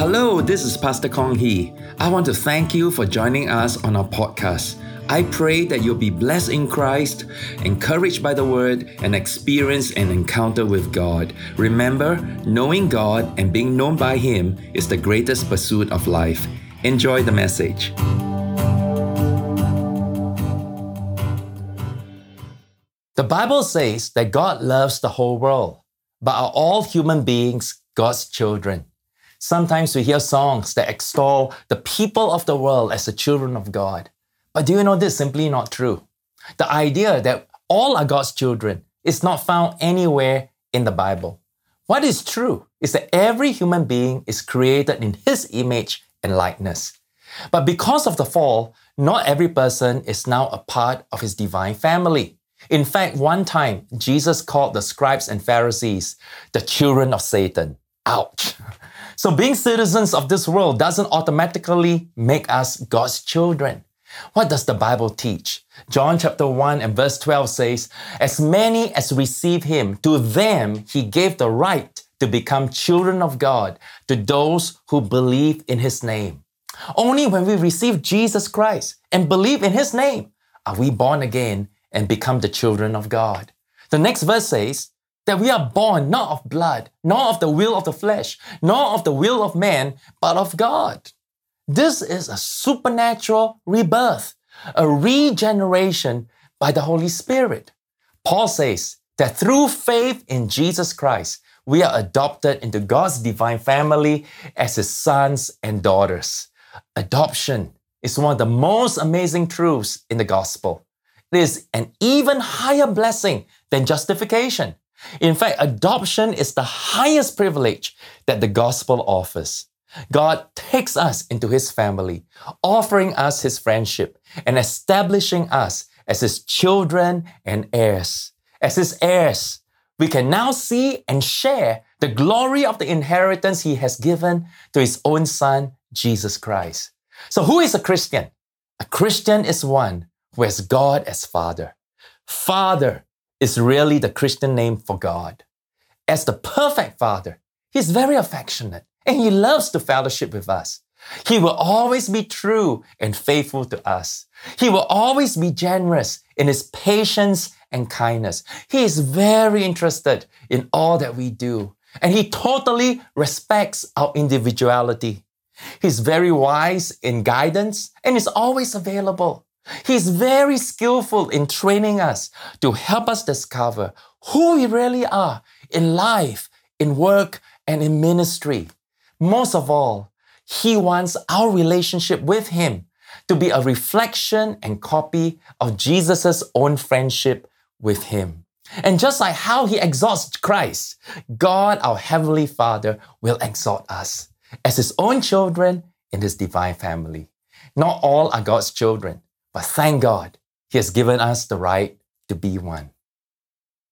Hello, this is Pastor Kong Hee. I want to thank you for joining us on our podcast. I pray that you'll be blessed in Christ, encouraged by the Word, and experience an encounter with God. Remember, knowing God and being known by Him is the greatest pursuit of life. Enjoy the message. The Bible says that God loves the whole world, but are all human beings God's children? Sometimes we hear songs that extol the people of the world as the children of God. But do you know this is simply not true? The idea that all are God's children is not found anywhere in the Bible. What is true is that every human being is created in His image and likeness. But because of the fall, not every person is now a part of His divine family. In fact, one time, Jesus called the scribes and Pharisees the children of Satan. Ouch. So being citizens of this world doesn't automatically make us God's children. What does the Bible teach? John chapter 1 and verse 12 says, As many as receive him, to them he gave the right to become children of God, to those who believe in his name. Only when we receive Jesus Christ and believe in his name are we born again and become the children of God. The next verse says, that we are born not of blood, nor of the will of the flesh, nor of the will of man, but of God. This is a supernatural rebirth, a regeneration by the Holy Spirit. Paul says that through faith in Jesus Christ, we are adopted into God's divine family as his sons and daughters. Adoption is one of the most amazing truths in the gospel. It is an even higher blessing than justification. In fact, adoption is the highest privilege that the gospel offers. God takes us into his family, offering us his friendship and establishing us as his children and heirs. As his heirs, we can now see and share the glory of the inheritance he has given to his own son, Jesus Christ. So, who is a Christian? A Christian is one who has God as Father. Father is really the Christian name for God. As the perfect Father, He's very affectionate and He loves to fellowship with us. He will always be true and faithful to us. He will always be generous in His patience and kindness. He is very interested in all that we do and He totally respects our individuality. He's very wise in guidance and is always available. He's very skillful in training us to help us discover who we really are in life, in work, and in ministry. Most of all, He wants our relationship with Him to be a reflection and copy of Jesus' own friendship with Him. And just like how He exalts Christ, God, our Heavenly Father, will exalt us as His own children in His divine family. Not all are God's children. But thank God, He has given us the right to be one.